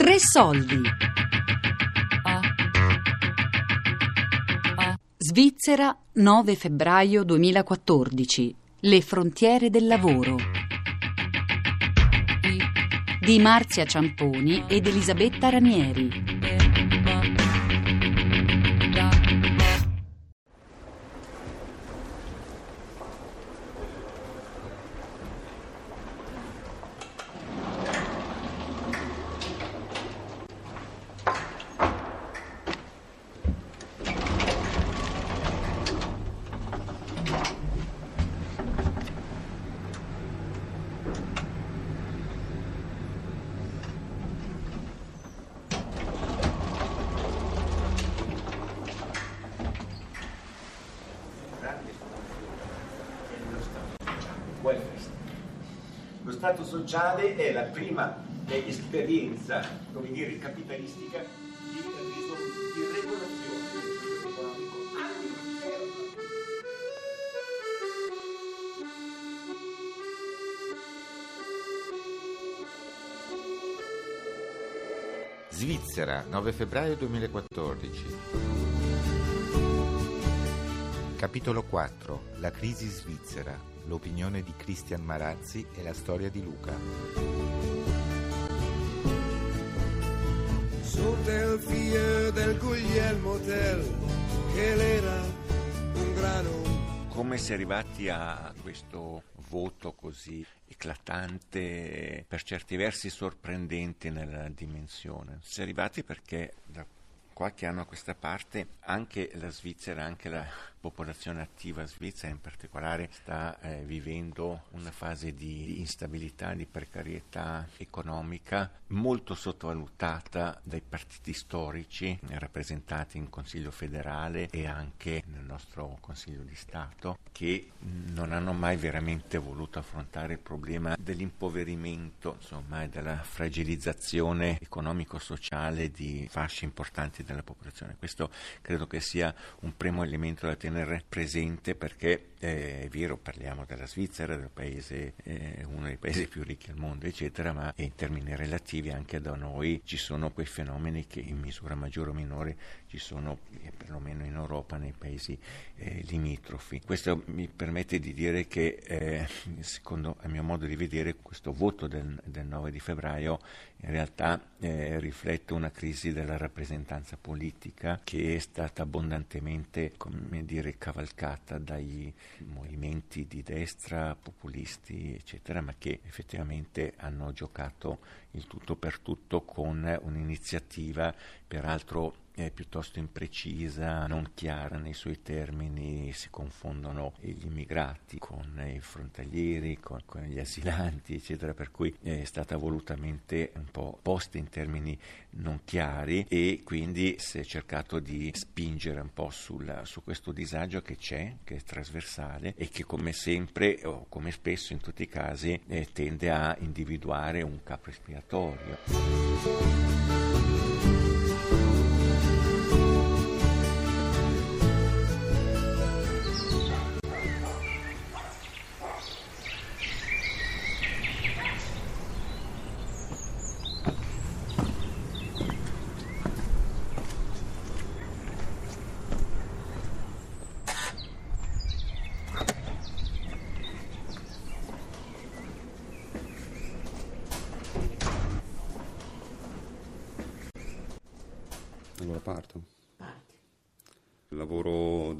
Tre soldi. Svizzera, 9 febbraio 2014. Le frontiere del lavoro. Di Marzia Ciamponi ed Elisabetta Ranieri. Lo Stato sociale è la prima eh, esperienza, come dire, capitalistica di, di regolazione del ciclo economico Svizzera, 9 febbraio 2014. Capitolo 4. La crisi svizzera. L'opinione di Cristian Marazzi e la storia di Luca. Sotto il fio del Guglielmo Hotel, che era un grano come si è arrivati a questo voto così eclatante, per certi versi sorprendente nella dimensione? Si è arrivati perché da qualche anno a questa parte anche la Svizzera, anche la popolazione attiva svizzera in particolare sta eh, vivendo una fase di instabilità, di precarietà economica molto sottovalutata dai partiti storici rappresentati in Consiglio federale e anche nel nostro Consiglio di Stato che non hanno mai veramente voluto affrontare il problema dell'impoverimento insomma, e della fragilizzazione economico-sociale di fasce importanti della popolazione. Questo credo che sia un primo elemento da tenere tenere presente perché eh, è vero, parliamo della Svizzera, del paese, eh, uno dei paesi più ricchi al mondo, eccetera, ma in termini relativi anche da noi ci sono quei fenomeni che in misura maggiore o minore ci sono eh, perlomeno in Europa, nei paesi eh, limitrofi. Questo mi permette di dire che, eh, secondo a mio modo di vedere, questo voto del, del 9 di febbraio in realtà riflette una crisi della rappresentanza politica che è stata abbondantemente, come dire, cavalcata dai movimenti di destra, populisti, eccetera, ma che effettivamente hanno giocato il tutto per tutto con un'iniziativa, peraltro eh, piuttosto imprecisa, non chiara nei suoi termini, si confondono gli immigrati con i frontalieri, con, con gli asilanti, eccetera, per cui è stata volutamente un po' posta in termini non chiari e quindi si è cercato di spingere un po' sul, su questo disagio che c'è, che è trasversale e che come sempre o come spesso in tutti i casi eh, tende a individuare un capo espiatorio.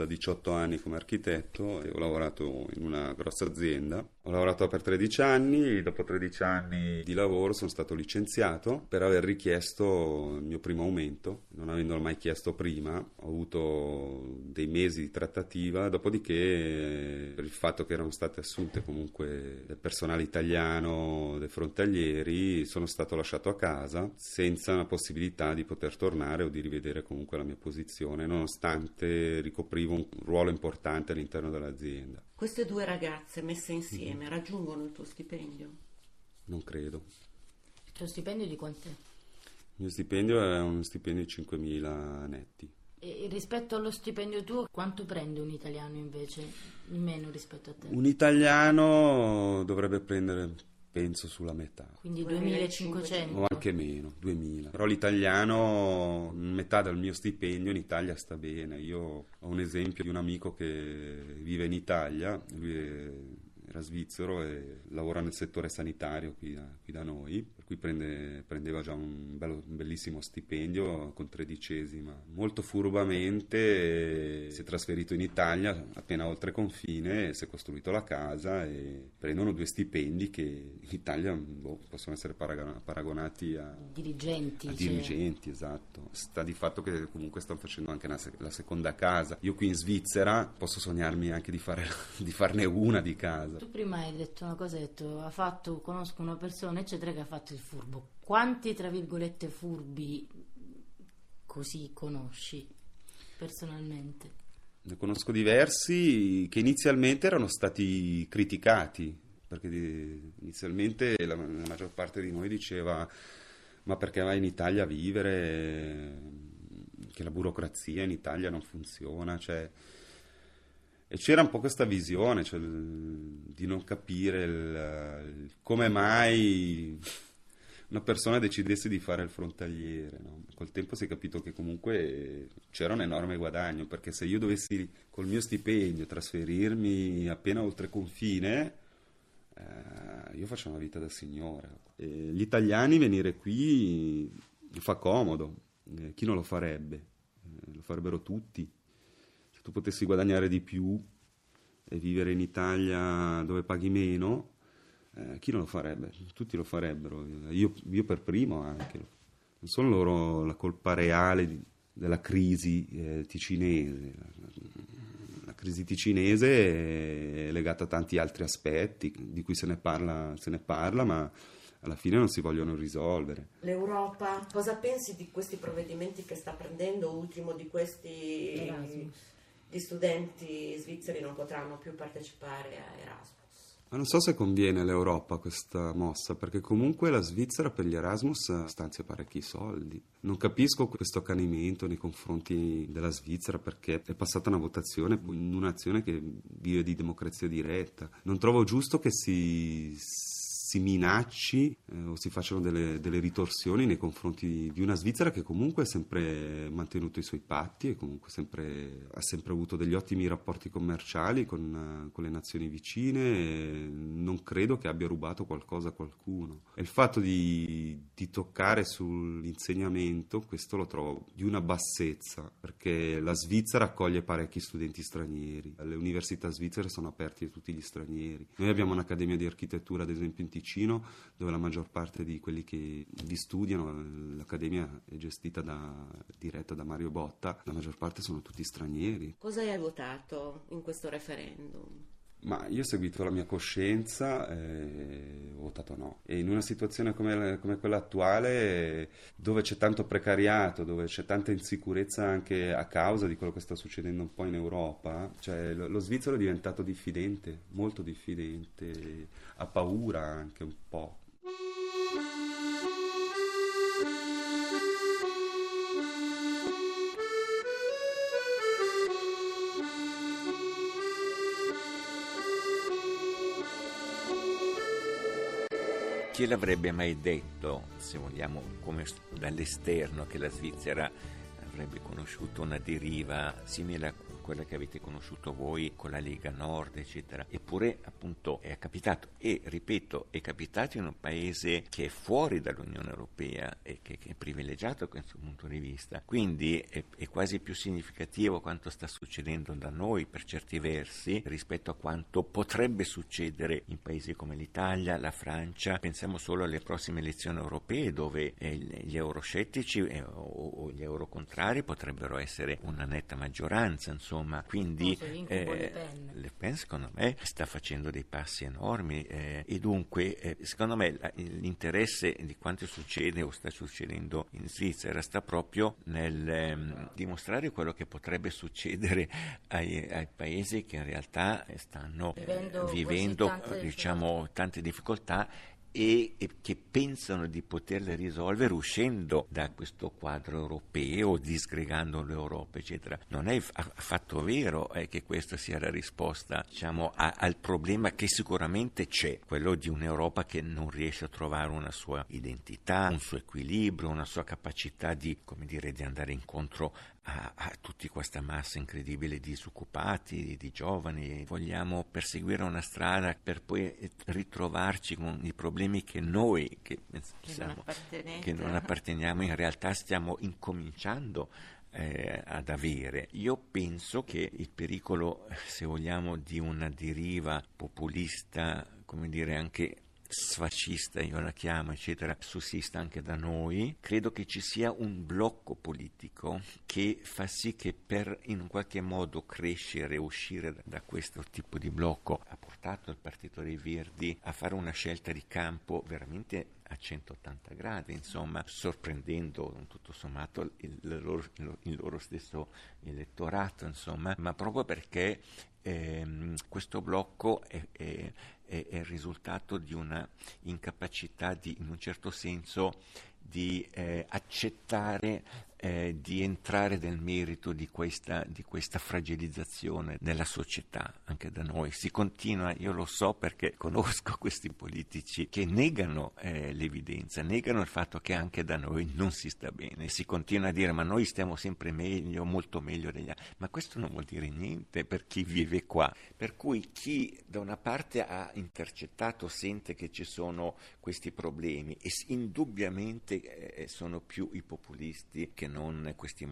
Da 18 anni come architetto e ho lavorato in una grossa azienda ho lavorato per 13 anni, dopo 13 anni di lavoro sono stato licenziato per aver richiesto il mio primo aumento, non avendolo mai chiesto prima, ho avuto dei mesi di trattativa, dopodiché per il fatto che erano state assunte comunque del personale italiano, dei frontalieri, sono stato lasciato a casa senza la possibilità di poter tornare o di rivedere comunque la mia posizione, nonostante ricoprivo un ruolo importante all'interno dell'azienda. Queste due ragazze messe insieme mm-hmm. raggiungono il tuo stipendio? Non credo. Il tuo stipendio di quant'è? Il mio stipendio è uno stipendio di 5.000 netti. E rispetto allo stipendio tuo, quanto prende un italiano invece? In meno rispetto a te? Un italiano dovrebbe prendere penso sulla metà. Quindi 2500. O anche meno, 2000. Però l'italiano, metà del mio stipendio in Italia sta bene. Io ho un esempio di un amico che vive in Italia, lui è era svizzero e lavora nel settore sanitario qui da, qui da noi, cui prende, prendeva già un, bello, un, bellissimo stipendio con tredicesima. Molto furbamente si è trasferito in Italia, appena oltre confine, si è costruito la casa e prendono due stipendi che in Italia boh, possono essere paragonati a dirigenti. A cioè. dirigenti, esatto. Sta di fatto che comunque stanno facendo anche una, la seconda casa. Io qui in Svizzera posso sognarmi anche di, fare, di farne una di casa tu prima hai detto una cosa, hai detto, ha fatto, conosco una persona, eccetera, che ha fatto il furbo. Quanti, tra virgolette, furbi così conosci personalmente? Ne conosco diversi che inizialmente erano stati criticati, perché inizialmente la, la maggior parte di noi diceva ma perché vai in Italia a vivere, che la burocrazia in Italia non funziona, cioè e c'era un po' questa visione, cioè di non capire il, il, come mai una persona decidesse di fare il frontaliere. No? Col tempo si è capito che comunque c'era un enorme guadagno, perché se io dovessi col mio stipendio trasferirmi appena oltre confine, eh, io faccio una vita da signore. E gli italiani venire qui fa comodo, eh, chi non lo farebbe? Eh, lo farebbero tutti se tu potessi guadagnare di più e vivere in Italia dove paghi meno, eh, chi non lo farebbe? Tutti lo farebbero, io, io, per primo anche. Non sono loro la colpa reale di, della crisi eh, ticinese. La crisi ticinese è legata a tanti altri aspetti di cui se ne parla, se ne parla ma alla fine non si vogliono risolvere. L'Europa, cosa pensi di questi provvedimenti che sta prendendo? Ultimo di questi Erasmus gli studenti svizzeri non potranno più partecipare a Erasmus. Ma non so se conviene all'Europa questa mossa, perché comunque la Svizzera per gli Erasmus stanzia parecchi soldi. Non capisco questo accanimento nei confronti della Svizzera perché è passata una votazione in un'azione che vive di democrazia diretta. Non trovo giusto che si si minacci eh, o si facciano delle, delle, ritorsioni nei confronti di una Svizzera che comunque ha sempre mantenuto i suoi patti e comunque sempre, ha sempre avuto degli ottimi rapporti commerciali con, con le nazioni vicine non credo che abbia rubato qualcosa a qualcuno. E il fatto di, di toccare sull'insegnamento, questo lo trovo di una bassezza, perché la Svizzera accoglie parecchi studenti stranieri, le università svizzere sono aperte a tutti gli stranieri. Noi abbiamo un'accademia di architettura, ad esempio in Ticino, Ticino, dove la maggior parte di quelli che vi studiano, l'accademia è gestita da, diretta da Mario Botta, la maggior parte sono tutti stranieri. Cosa hai votato in questo referendum? Ma io ho seguito la mia coscienza e ho votato no. E in una situazione come, come, quella attuale, dove c'è tanto precariato, dove c'è tanta insicurezza anche a causa di quello che sta succedendo un po' in Europa, cioè lo, lo svizzero è diventato diffidente, molto diffidente, ha paura anche un po'. Chi l'avrebbe mai detto, se vogliamo, come dall'esterno, che la Svizzera avrebbe conosciuto una deriva simile a quella che avete conosciuto voi con la Lega Nord, eccetera. Eppure, appunto, è capitato. E, ripeto, è capitato in un paese che è fuori dall'Unione Europea e che, che è privilegiato da questo punto di vista. Quindi è, è, quasi più significativo quanto sta succedendo da noi, per certi versi, rispetto a quanto potrebbe succedere in paesi come l'Italia, la Francia. Pensiamo solo alle prossime elezioni europee, dove eh, gli euroscettici eh, o, o gli eurocontrari potrebbero essere una netta maggioranza, insomma insomma, quindi eh, Le, Pen. Secondo me sta facendo dei passi enormi eh, e dunque eh, secondo me l'interesse di quanto succede o sta succedendo in Svizzera sta proprio nel ehm, dimostrare quello che potrebbe succedere ai, ai paesi che in realtà stanno vivendo, vivendo tante diciamo, tante difficoltà e, e, che pensano di poterle risolvere uscendo da questo quadro europeo, disgregando l'Europa, eccetera. Non è affatto vero eh, che questa sia la risposta diciamo, a, al problema che sicuramente c'è, quello di un'Europa che non riesce a trovare una sua identità, un suo equilibrio, una sua capacità di, dire, di andare incontro a, a tutta questa massa incredibile di disoccupati, di, giovani. Vogliamo perseguire una strada per poi ritrovarci con i problemi che noi, che, che, non, che non apparteniamo, in realtà stiamo incominciando eh, ad avere. Io penso che il pericolo, se vogliamo, di una deriva populista, come dire, anche sfascista, io la chiamo, eccetera, sussista anche da noi, credo che ci sia un blocco politico che fa sì che per in qualche modo crescere e uscire da, questo tipo di blocco ha portato il Partito dei Verdi a fare una scelta di campo veramente a 180 gradi, insomma, sorprendendo tutto sommato il, loro, il loro, stesso elettorato, insomma, ma proprio perché ehm, questo blocco è, è, è, è, il risultato di una incapacità di, in un certo senso, di eh, accettare eh, di entrare nel merito di questa, di questa, fragilizzazione della società, anche da noi. Si continua, io lo so perché conosco questi politici che negano eh, l'evidenza, negano il fatto che anche da noi non si sta bene. Si continua a dire ma noi stiamo sempre meglio, molto meglio degli altri. Ma questo non vuol dire niente per chi vive qua. Per cui chi da una parte ha intercettato sente che ci sono questi problemi e indubbiamente eh, sono più i populisti che non questi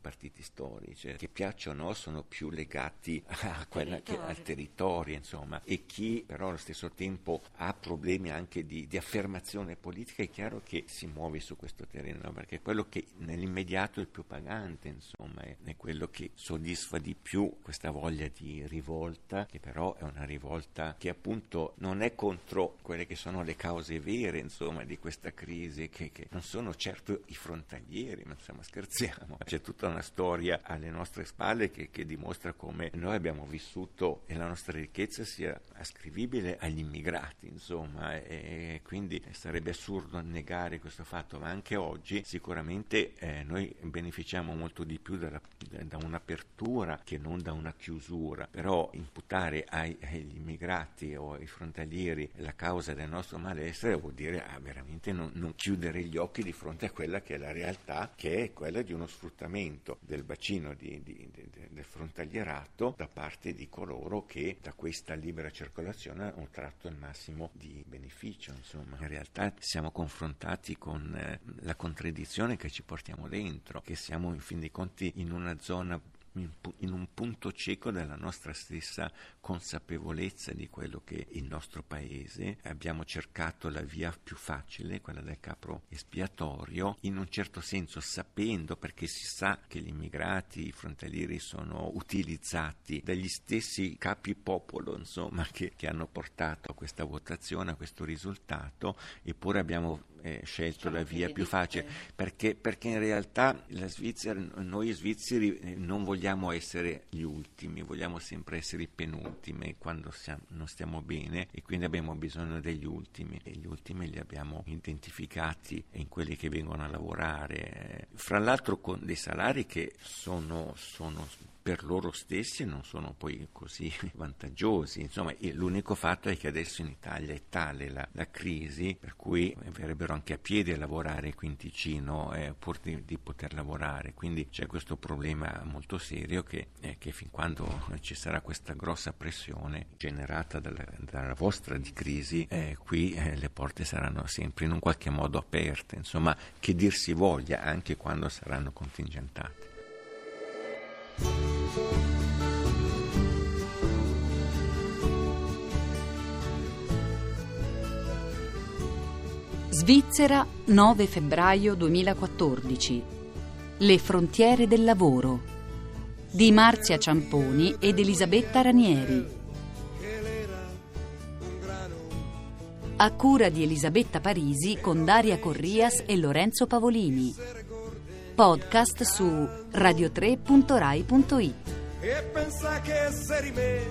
partiti storici, che piacciono sono più legati a quella che, al territorio, insomma, e chi però allo stesso tempo ha problemi anche di, di, affermazione politica, è chiaro che si muove su questo terreno, perché quello che nell'immediato è il più pagante, insomma, è, è quello che soddisfa di più questa voglia di rivolta, che però è una rivolta che appunto non è contro quelle che sono le cause vere, insomma, di questa crisi, che, che non sono certo i frontalieri, ma insomma, insomma scherziamo, c'è tutta una storia alle nostre spalle che, che dimostra come noi abbiamo vissuto e la nostra ricchezza sia ascrivibile agli immigrati, insomma, e quindi sarebbe assurdo negare questo fatto, ma anche oggi sicuramente eh, noi beneficiamo molto di più dalla, da un'apertura che non da una chiusura, però imputare ai, agli immigrati o ai frontalieri la causa del nostro malessere vuol dire ah, veramente non, non chiudere gli occhi di fronte a quella che è la realtà, che è quella di uno sfruttamento del bacino di, di, di, del frontalierato da parte di coloro che da questa libera circolazione hanno tratto il massimo di beneficio. Insomma, in realtà siamo confrontati con eh, la contraddizione che ci portiamo dentro, che siamo in fin dei conti in una zona in un punto cieco della nostra stessa consapevolezza di quello che il nostro paese. Abbiamo cercato la via più facile, quella del capro espiatorio, in un certo senso sapendo, perché si sa che gli immigrati, i frontalieri sono utilizzati dagli stessi capi popolo, insomma, che, che hanno portato a questa votazione, a questo risultato, eppure abbiamo eh, scelto la via più facile, perché, perché, in realtà la Svizzera, noi svizzeri non vogliamo essere gli ultimi, vogliamo sempre essere i penultimi quando siamo, non stiamo bene e quindi abbiamo bisogno degli ultimi e gli ultimi li abbiamo identificati in quelli che vengono a lavorare, fra l'altro con dei salari che sono, sono per loro stessi non sono poi così vantaggiosi. Insomma, l'unico fatto è che adesso in Italia è tale la, la crisi per cui verrebbero anche a piedi a lavorare qui in Ticino eh, pur di, di, poter lavorare. Quindi c'è questo problema molto serio che, eh, che fin quando ci sarà questa grossa pressione generata dalla, dalla vostra di crisi, eh, qui eh, le porte saranno sempre in un qualche modo aperte. Insomma, che dir si voglia anche quando saranno contingentate. Svizzera, 9 febbraio 2014. Le frontiere del lavoro di Marzia Ciamponi ed Elisabetta Ranieri. A cura di Elisabetta Parisi con Daria Corrias e Lorenzo Pavolini. Podcast su radio3.rai.it. E pensa che essere me,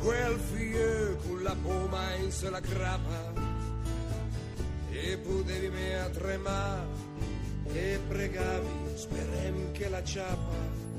quel figlio con la poma in se la grappa e potevi me a tremare e pregavi, sperem che la ciapa